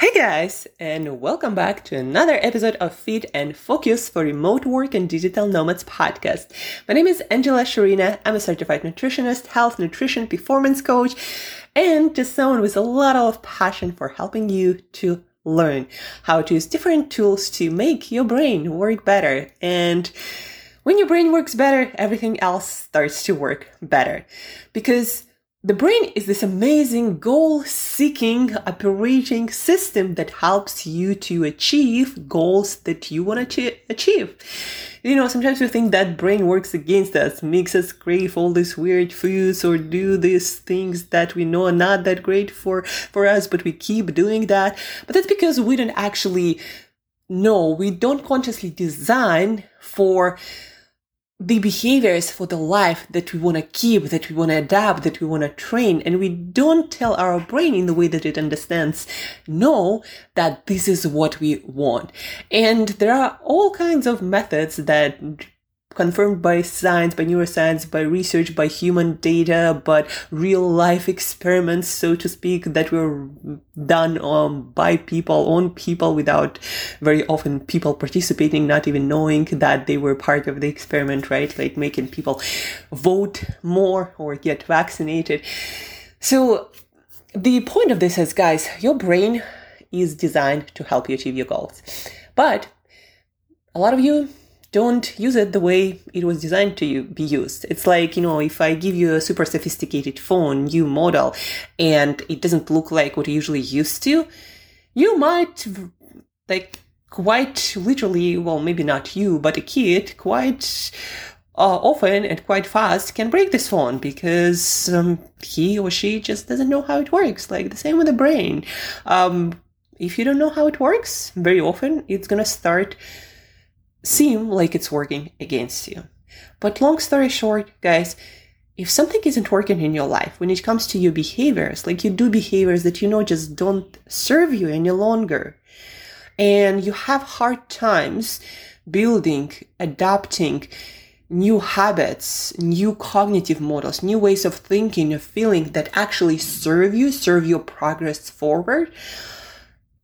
Hey guys, and welcome back to another episode of Fit and Focus for Remote Work and Digital Nomads podcast. My name is Angela Shurina. I'm a certified nutritionist, health, nutrition, performance coach, and just someone with a lot of passion for helping you to learn how to use different tools to make your brain work better. And when your brain works better, everything else starts to work better. Because the brain is this amazing goal seeking operating system that helps you to achieve goals that you want to achieve. You know, sometimes we think that brain works against us, makes us crave all these weird foods or do these things that we know are not that great for, for us, but we keep doing that. But that's because we don't actually know, we don't consciously design for the behaviors for the life that we want to keep, that we want to adapt, that we want to train. And we don't tell our brain in the way that it understands, no, that this is what we want. And there are all kinds of methods that confirmed by science, by neuroscience, by research, by human data, but real life experiments, so to speak, that were done um, by people, on people, without very often people participating, not even knowing that they were part of the experiment, right? Like making people vote more or get vaccinated. So the point of this is, guys, your brain is designed to help you achieve your goals. But a lot of you don't use it the way it was designed to be used. It's like, you know, if I give you a super sophisticated phone, new model, and it doesn't look like what you usually used to, you might, like, quite literally, well, maybe not you, but a kid, quite uh, often and quite fast can break this phone because um, he or she just doesn't know how it works. Like the same with the brain. Um, if you don't know how it works, very often it's gonna start seem like it's working against you. But long story short, guys, if something isn't working in your life when it comes to your behaviors, like you do behaviors that you know just don't serve you any longer, and you have hard times building, adapting new habits, new cognitive models, new ways of thinking, of feeling that actually serve you, serve your progress forward,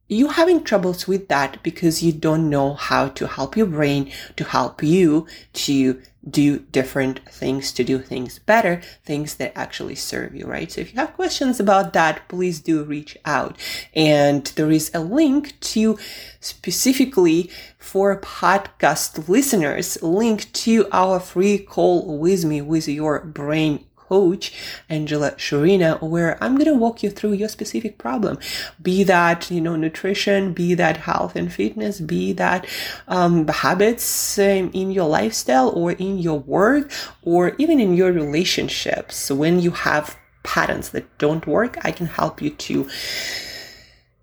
you having troubles with that because you don't know how to help your brain to help you to do different things, to do things better, things that actually serve you, right? So if you have questions about that, please do reach out. And there is a link to specifically for podcast listeners, link to our free call with me with your brain coach, Angela Shurina, where I'm going to walk you through your specific problem. Be that, you know, nutrition, be that health and fitness, be that um, habits um, in your lifestyle or in your work or even in your relationships. When you have patterns that don't work, I can help you to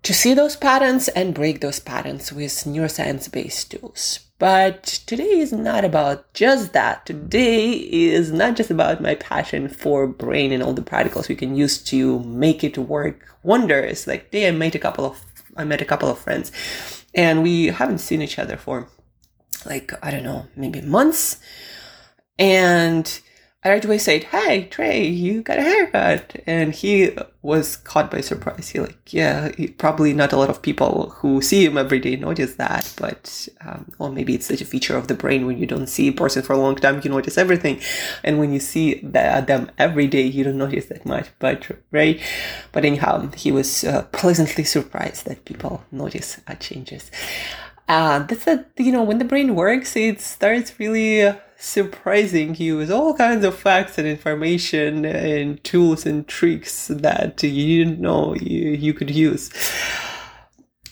to see those patterns and break those patterns with neuroscience based tools. But today is not about just that. Today is not just about my passion for brain and all the practicals we can use to make it work wonders. Like today I met a couple of I met a couple of friends and we haven't seen each other for like I don't know, maybe months. And I right away said, "Hey Trey, you got a haircut," and he was caught by surprise. He like, yeah, he, probably not a lot of people who see him every day notice that, but um, or maybe it's such a feature of the brain when you don't see a person for a long time, you notice everything, and when you see the, them every day, you don't notice that much. But right, but anyhow, he was uh, pleasantly surprised that people notice uh, changes. Uh, that's a you know when the brain works, it starts really. Surprising you with all kinds of facts and information and tools and tricks that you didn't know you, you could use.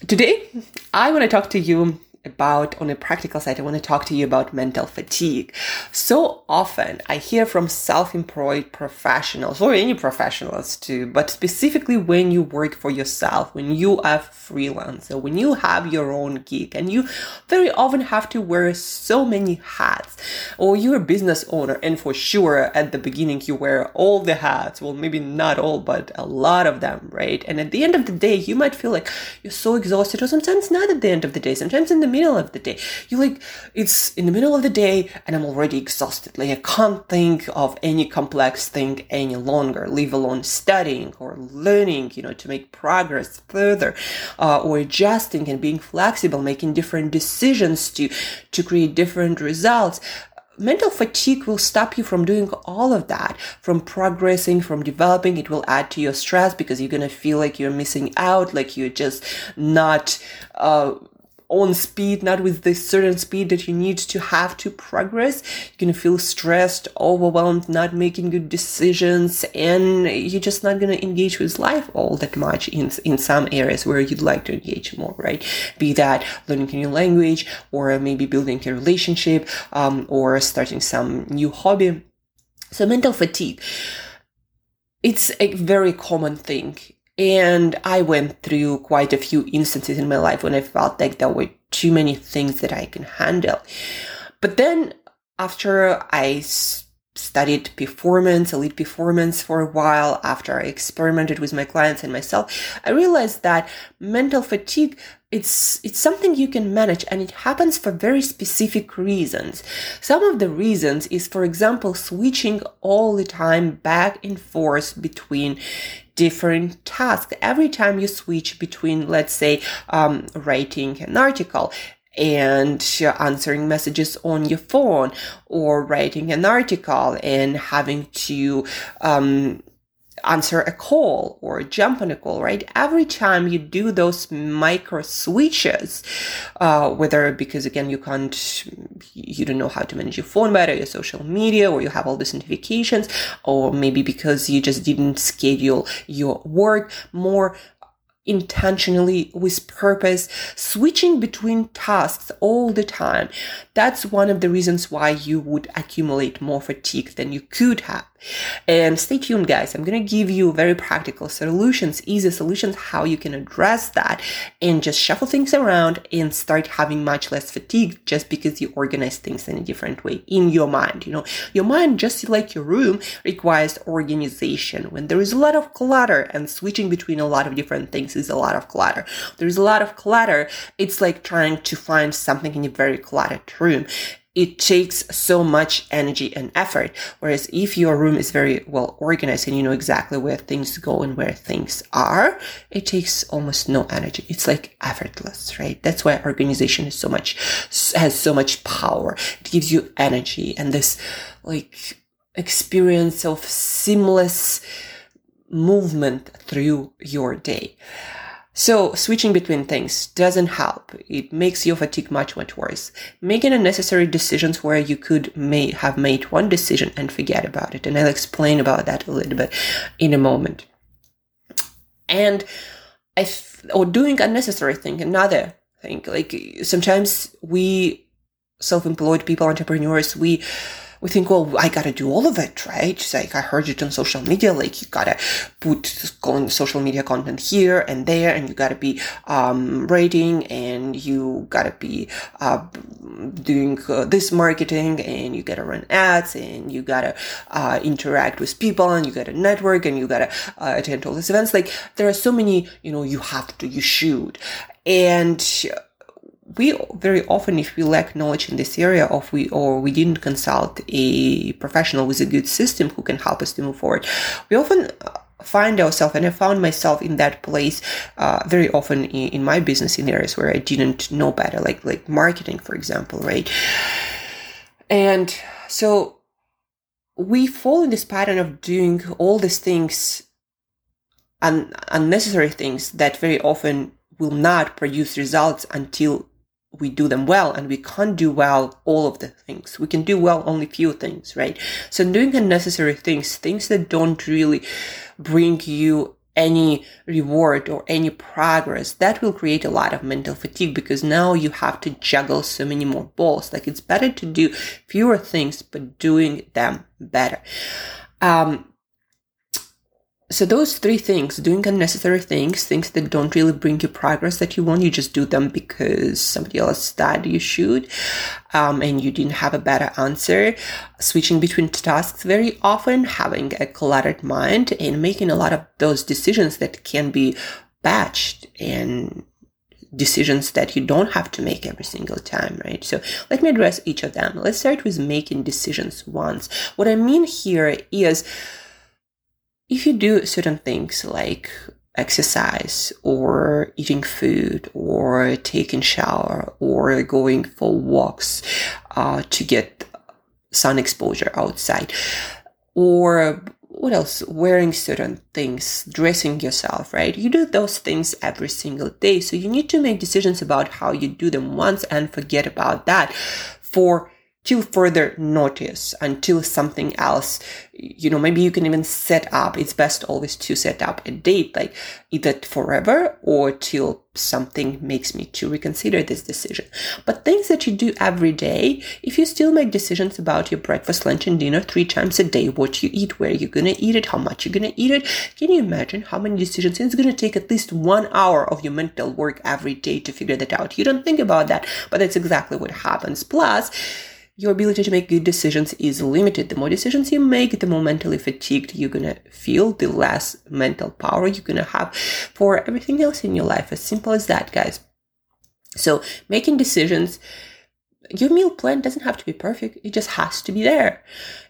Today, I want to talk to you about on a practical side i want to talk to you about mental fatigue. So often i hear from self-employed professionals or any professionals too but specifically when you work for yourself when you are freelancer when you have your own gig and you very often have to wear so many hats. Or you're a business owner and for sure at the beginning you wear all the hats. Well maybe not all but a lot of them right? And at the end of the day you might feel like you're so exhausted or sometimes not at the end of the day sometimes in the middle of the day. You like, it's in the middle of the day and I'm already exhausted. Like I can't think of any complex thing any longer, leave alone studying or learning, you know, to make progress further, uh, or adjusting and being flexible, making different decisions to, to create different results mental fatigue will stop you from doing all of that, from progressing, from developing. It will add to your stress because you're to feel like you're missing out, like you're just not, uh, on speed, not with the certain speed that you need to have to progress. You're gonna feel stressed, overwhelmed, not making good decisions, and you're just not gonna engage with life all that much in, in some areas where you'd like to engage more, right? Be that learning a new language, or maybe building a relationship, um, or starting some new hobby. So mental fatigue. It's a very common thing and I went through quite a few instances in my life when I felt like there were too many things that I can handle. But then after I studied performance, elite performance for a while, after I experimented with my clients and myself, I realized that mental fatigue it's it's something you can manage and it happens for very specific reasons some of the reasons is for example switching all the time back and forth between different tasks. Every time you switch between let's say um, writing an article and answering messages on your phone or writing an article and having to um, answer a call or jump on a call, right? Every time you do those micro switches, uh, whether because again, you can't, you don't know how to manage your phone better, your social media, or you have all these notifications, or maybe because you just didn't schedule your work more intentionally with purpose, switching between tasks all the time. That's one of the reasons why you would accumulate more fatigue than you could have. And stay tuned, guys. I'm going to give you very practical solutions, easy solutions, how you can address that and just shuffle things around and start having much less fatigue just because you organize things in a different way in your mind. You know, your mind, just like your room, requires organization. When there is a lot of clutter and switching between a lot of different things is a lot of clutter. There's a lot of clutter. It's like trying to find something in a very cluttered room it takes so much energy and effort. Whereas if your room is very well organized and you know exactly where things go and where things are, it takes almost no energy. It's like effortless, right? That's why organization is so much, has so much power. It gives you energy and this like experience of seamless movement through your day. So switching between things doesn't help. It makes your fatigue much, much worse. Making unnecessary decisions where you could may have made one decision and forget about it. And I'll explain about that a little bit in a moment. And I, or doing unnecessary thing, another thing. Like sometimes we self-employed people, entrepreneurs, we we think, well, I gotta do all of it, right? It's like I heard it on social media, like you gotta put social media content here and there, and you gotta be um, rating, and you gotta be uh, doing uh, this marketing, and you gotta run ads, and you gotta uh, interact with people, and you gotta network, and you gotta uh, attend all these events. Like there are so many, you know, you have to, you should, and we very often, if we lack knowledge in this area, of we or we didn't consult a professional with a good system who can help us to move forward, we often uh, find ourselves, and I found myself in that place uh, very often in, in my business in areas where I didn't know better, like like marketing, for example, right? And so we fall in this pattern of doing all these things, un- unnecessary things that very often will not produce results until we do them well and we can't do well all of the things. We can do well only few things, right? So doing unnecessary things, things that don't really bring you any reward or any progress, that will create a lot of mental fatigue because now you have to juggle so many more balls. Like it's better to do fewer things, but doing them better. Um, so those three things doing unnecessary things things that don't really bring you progress that you want you just do them because somebody else said you should um, and you didn't have a better answer switching between tasks very often having a cluttered mind and making a lot of those decisions that can be batched and decisions that you don't have to make every single time, right? So let me address each of them. Let's start with making decisions once. What I mean here is if you do certain things like exercise or eating food or taking shower or going for walks uh, to get sun exposure outside or what else? Wearing certain things dressing yourself right? You do those things every single day. So you need to make decisions about how you do them once and forget about that for till further notice until something else you know maybe you can even set up it's best always to set up a date like either forever or till something makes me to reconsider this decision. But things that you do every day if you still make decisions about your breakfast lunch and dinner three times a day what you eat where you're gonna eat it how much you're gonna eat it can you imagine how many decisions? It's gonna take at least one hour of your mental work every day to figure that out. You don't think about that but that's exactly what happens. Plus your ability to make good decisions is limited. The more decisions you make, the more mentally fatigued you're gonna feel, the less mental power you're gonna have for everything else in your life. As simple as that, guys. So making decisions your meal plan doesn't have to be perfect. It just has to be there.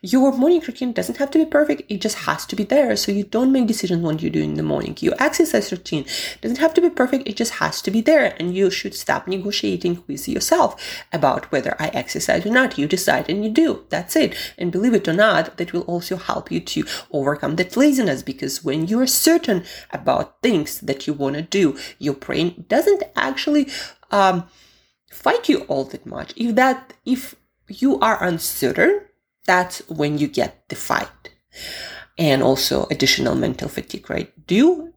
Your morning routine doesn't have to be perfect. It just has to be there. So you don't make decisions when you do in the morning. Your exercise routine doesn't have to be perfect. It just has to be there. And you should stop negotiating with yourself about whether I exercise or not. You decide and you do. That's it. And believe it or not, that will also help you to overcome that laziness because when you are certain about things that you want to do, your brain doesn't actually, um, fight you all that much. If that, if you are uncertain, that's when you get the fight. And also additional mental fatigue, right? Do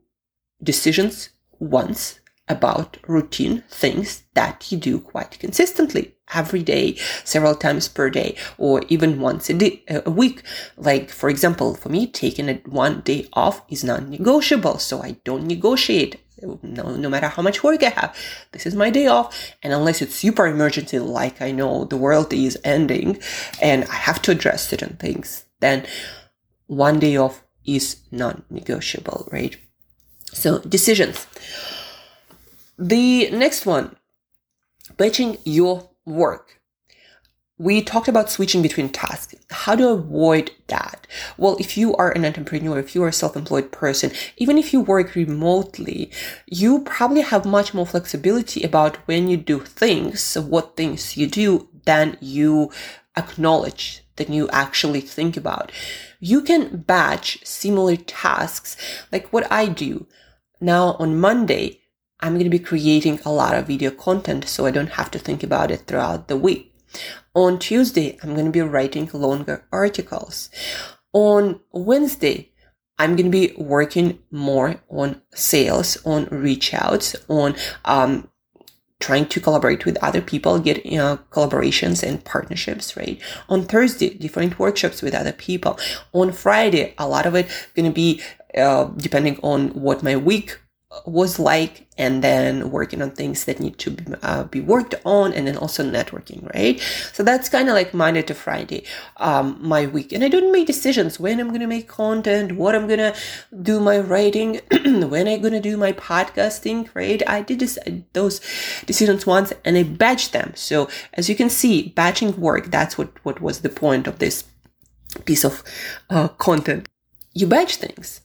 decisions once about routine things that you do quite consistently every day, several times per day, or even once a, day, a week. Like, for example, for me, taking a one day off is non negotiable. So I don't negotiate no, no matter how much work I have, this is my day off. And unless it's super emergency, like I know the world is ending and I have to address certain things, then one day off is non-negotiable, right? So decisions. The next one, batching your work we talked about switching between tasks. How to avoid that? Well, if you are an entrepreneur, if you are a self-employed person, even if you work remotely, you probably have much more flexibility about when you do things, what things you do, than you acknowledge, than you actually think about. You can batch similar tasks like what I do. Now on Monday, I'm going to be creating a lot of video content so I don't have to think about it throughout the week. On Tuesday, I'm going to be writing longer articles. On Wednesday, I'm going to be working more on sales, on reach outs, on um, trying to collaborate with other people, get you know, collaborations and partnerships, right? On Thursday, different workshops with other people. On Friday, a lot of it going to be uh, depending on what my week was like and then working on things that need to be, uh, be worked on and then also networking right? So that's kind of like monday to friday um, my week. And i don't make decisions when i'm gonna make content what i'm gonna do my writing when i'm gonna do my podcasting right? I did this, those decisions once and i batched them. So as you can see batching work that's what what was the point of this piece of uh, content. You batch things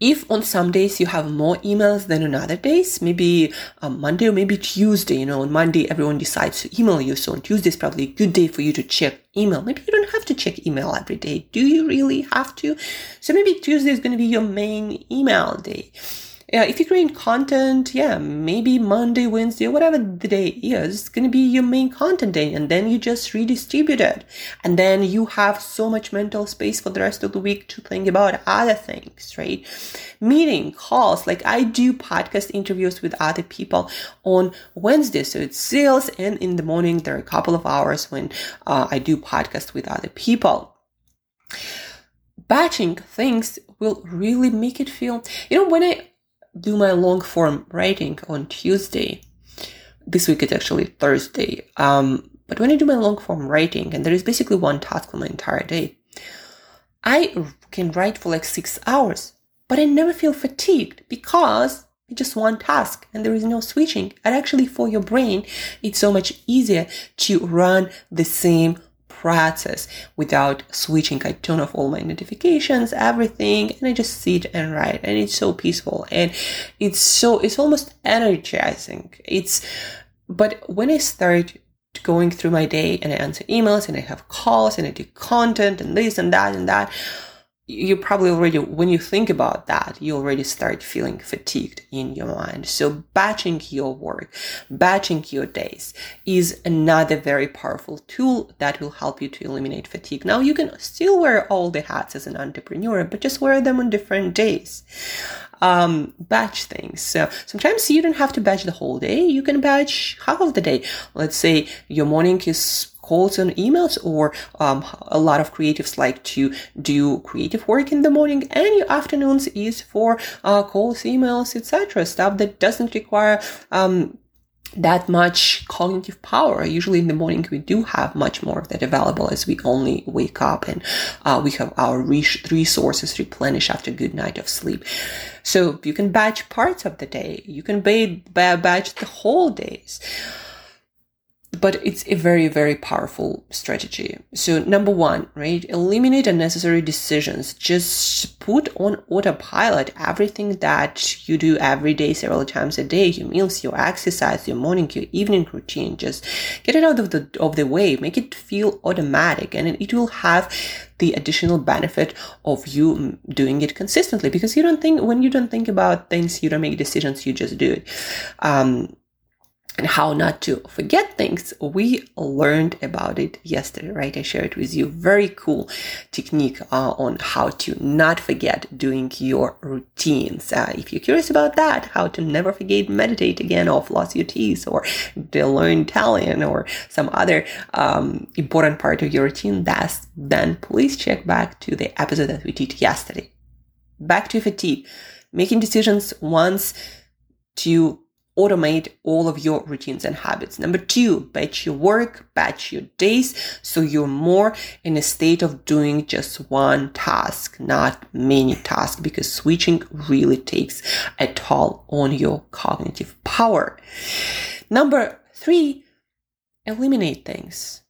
if on some days you have more emails than on other days, maybe um, Monday or maybe Tuesday, you know, on Monday everyone decides to email you. So on Tuesday is probably a good day for you to check email. Maybe you don't have to check email every day. Do you really have to? So maybe Tuesday is going to be your main email day yeah, if you create content, yeah, maybe Monday, Wednesday, whatever the day is, it's going to be your main content day. And then you just redistribute it. And then you have so much mental space for the rest of the week to think about other things, right? Meeting, calls, like I do podcast interviews with other people on Wednesday. So it's sales. And in the morning, there are a couple of hours when uh, I do podcast with other people batching things will really make it feel you know when i do my long form writing on Tuesday. This week it's actually Thursday. Um, but when I do my long form writing, and there is basically one task for my entire day, I can write for like six hours, but I never feel fatigued because It's just one task and there is no switching. And actually for your brain, it's so much easier to run the same process without switching. I turn off all my notifications, everything, and I just sit and write. And it's so peaceful and it's so, it's almost energizing. It's, but when I start going through my day and I answer emails and I have calls and I do content and this and that and that, you probably already, when you think about that, you already start feeling fatigued in your mind. So batching your work, batching your days is another very powerful tool that will help you to eliminate fatigue. Now you can still wear all the hats as an entrepreneur, but just wear them on different days. Um, batch things. So sometimes you don't have to batch the whole day. You can batch half of the day. Let's say your morning is calls and emails or um, a lot of creatives like to do creative work in the morning and your afternoons is for uh, calls emails etc stuff that doesn't require um, that much cognitive power. Usually in the morning, we do have much more of that available as we only wake up and uh, we have our resources replenished after a good night of sleep. So you can batch parts of the day. You can batch the whole days but it's a very, very powerful strategy. So number one, right? Eliminate unnecessary decisions. Just put on autopilot everything that you do every day, several times a day, your meals, your exercise, your morning, your evening routine. Just get it out of the, of the way. Make it feel automatic and it will have the additional benefit of you doing it consistently because you don't think, when you don't think about things, you don't make decisions, you just do it. Um, and how not to forget things, we learned about it yesterday, right? I shared with you very cool technique uh, on how to not forget doing your routines. Uh, if you're curious about that, how to never forget meditate again or floss your teeth or learn Italian or some other um, important part of your routine, that's then please check back to the episode that we did yesterday. Back to fatigue, making decisions once to automate all of your routines and habits. Number two, batch your work, batch your days. So you're more in a state of doing just one task, not many tasks, because switching really takes a toll on your cognitive power. Number three, eliminate things.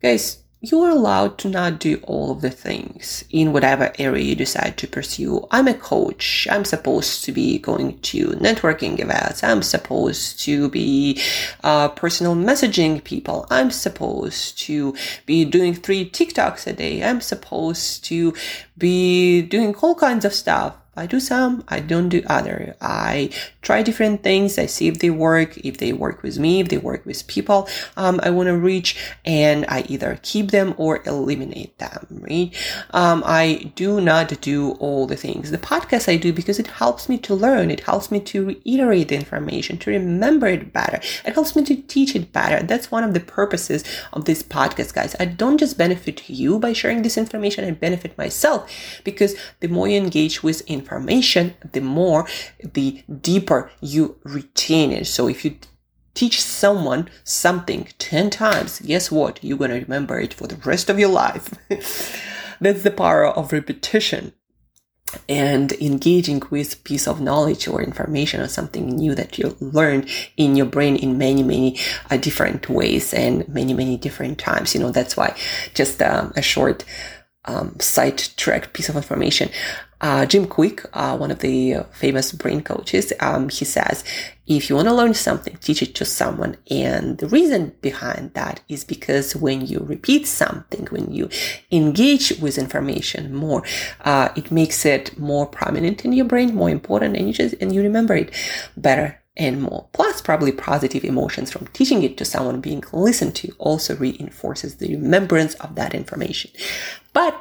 Guys, you are allowed to not do all of the things in whatever area you decide to pursue. I'm a coach. I'm supposed to be going to networking events. I'm supposed to be uh, personal messaging people. I'm supposed to be doing three TikToks a day. I'm supposed to be doing all kinds of stuff. I do some, I don't do other. I try different things. I see if they work, if they work with me, if they work with people um, I want to reach, and I either keep them or eliminate them. Right? Um, I do not do all the things. The podcast I do because it helps me to learn. It helps me to reiterate the information, to remember it better. It helps me to teach it better. That's one of the purposes of this podcast, guys. I don't just benefit you by sharing this information. I benefit myself because the more you engage with information information, the more, the deeper you retain it. So if you teach someone something 10 times, guess what? You're going to remember it for the rest of your life. That's the power of repetition and engaging with piece of knowledge or information or something new that you learned in your brain in many many uh, different ways and many many different times you know that's why just um, a short um, sidetrack piece of information uh, Jim Kwik, uh, one of the famous brain coaches, um, he says, if you want to learn something, teach it to someone. And the reason behind that is because when you repeat something, when you engage with information more, uh, it makes it more prominent in your brain, more important, and you just and you remember it better and more. Plus, probably positive emotions from teaching it to someone being listened to also reinforces the remembrance of that information. But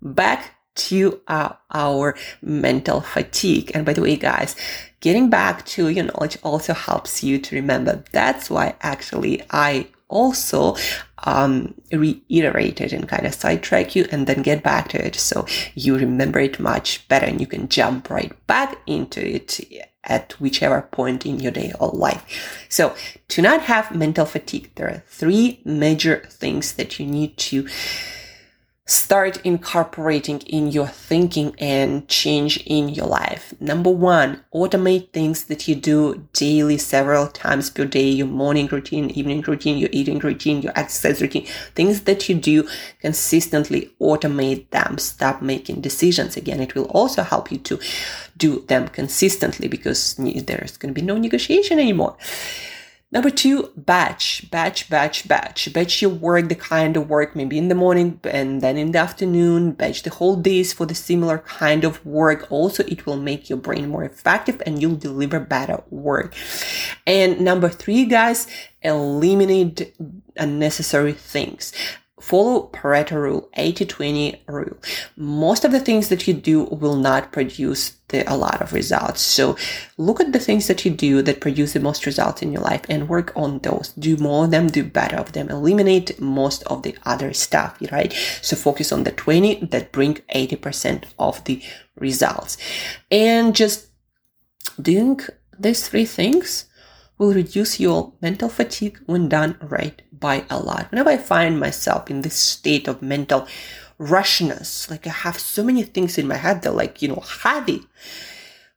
back to uh, our mental fatigue. And by the way, guys, getting back to your knowledge also helps you to remember. That's why actually I also um, reiterate it and kind of sidetrack you and then get back to it so you remember it much better and you can jump right back into it at whichever point in your day or life. So to not have mental fatigue, there are three major things that you need to start incorporating in your thinking and change in your life. Number one, automate things that you do daily several times per day, your morning routine, evening routine, your eating routine, your exercise routine, things that you do consistently, automate them. Stop making decisions. Again, it will also help you to do them consistently because there's going to be no negotiation anymore. Number two, batch, batch, batch, batch. Batch your work, the kind of work, maybe in the morning and then in the afternoon. Batch the whole days for the similar kind of work. Also, it will make your brain more effective and you'll deliver better work. And number three, guys, eliminate unnecessary things follow Pareto rule, 80-20 rule. Most of the things that you do will not produce the, a lot of results. So look at the things that you do that produce the most results in your life and work on those. Do more of them, do better of them. Eliminate most of the other stuff, right? So focus on the 20 that bring 80% of the results. And just doing these three things will reduce your mental fatigue when done right by a lot. Whenever I find myself in this state of mental rushness, like I have so many things in my head that like, you know, heavy,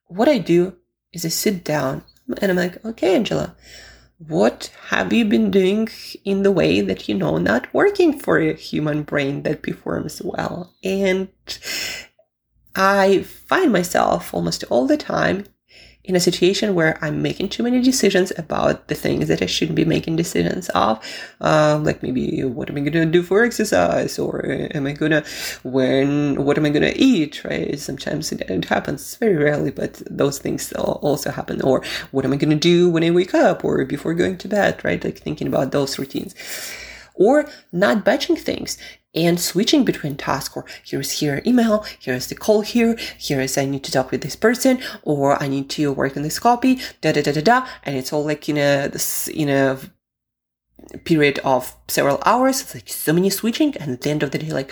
what I do is I sit down and I'm like, okay, Angela, what have you been doing in the way that you know not working for a human brain that performs well? And I find myself almost all the time in a situation where I'm making too many decisions about the things that I shouldn't be making decisions of, uh, like maybe what am I to do for exercise, or am I gonna when what am I gonna eat? Right? Sometimes it, it happens very rarely, but those things also happen. Or what am I gonna do when I wake up, or before going to bed? Right? Like thinking about those routines or not batching things and switching between tasks or here's here email, here's the call here, here is I need to talk with this person or I need to work on this copy, da da da da da. And it's all like in a, in a period of several hours. It's like so many switching. And at the end of the day, like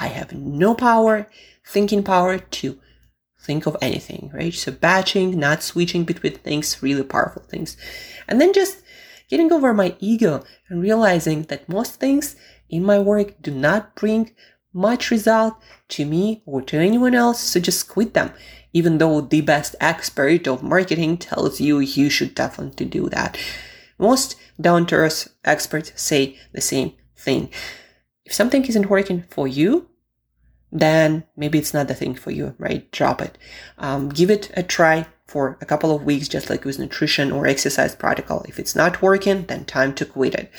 I have no power, thinking power to think of anything, right? So batching, not switching between things, really powerful things. And then just getting over my ego and realizing that most things in my work do not bring much result to me or to anyone else, so just quit them. Even though the best expert of marketing tells you you should definitely do that. Most down to earth experts say the same thing. If something isn't working for you, then maybe it's not the thing for you, right? Drop it. Um, give it a try for a couple of weeks, just like with nutrition or exercise protocol. If it's not working, then time to quit it.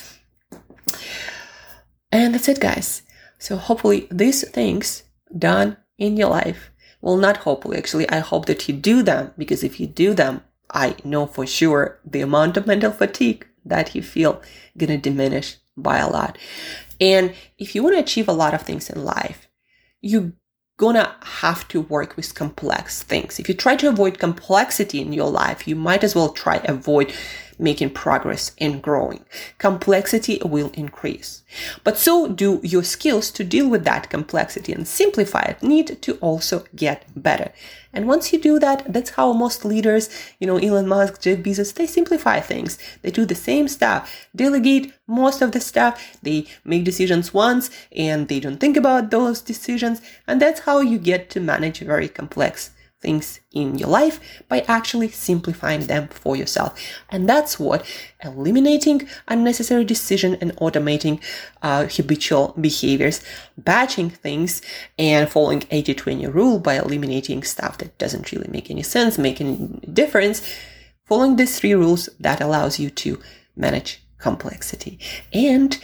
And that's it, guys. So hopefully these things done in your life well, not hopefully, actually, I hope that you do them because if you do them, I know for sure the amount of mental fatigue that you feel gonna diminish by a lot. And if you want to achieve a lot of things in life, you gonna have to work with complex things. If you try to avoid complexity in your life, you might as well try avoid making progress and growing. Complexity will increase. But so do your skills to deal with that complexity and simplify it need to also get better. And once you do that, that's how most leaders, you know, Elon Musk, Jeff Bezos, they simplify things. They do the same stuff, delegate most of the stuff, they make decisions once and they don't think about those decisions. And that's how you get to manage very complex things in your life by actually simplifying them for yourself. And that's what eliminating unnecessary decision and automating uh, habitual behaviors, batching things and following 80-20 rule by eliminating stuff that doesn't really make any sense, make any difference. Following these three rules that allows you to manage complexity and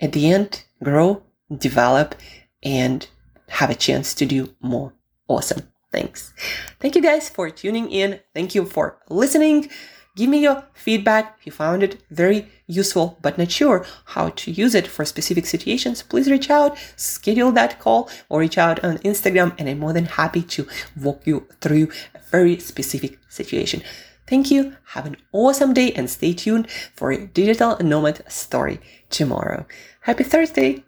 at the end grow, develop and have a chance to do more awesome Thanks. Thank you guys for tuning in. Thank you for listening. Give me your feedback. If you found it very useful but not sure how to use it for specific situations, please reach out, schedule that call, or reach out on Instagram, and I'm more than happy to walk you through a very specific situation. Thank you. Have an awesome day and stay tuned for a digital nomad story tomorrow. Happy Thursday.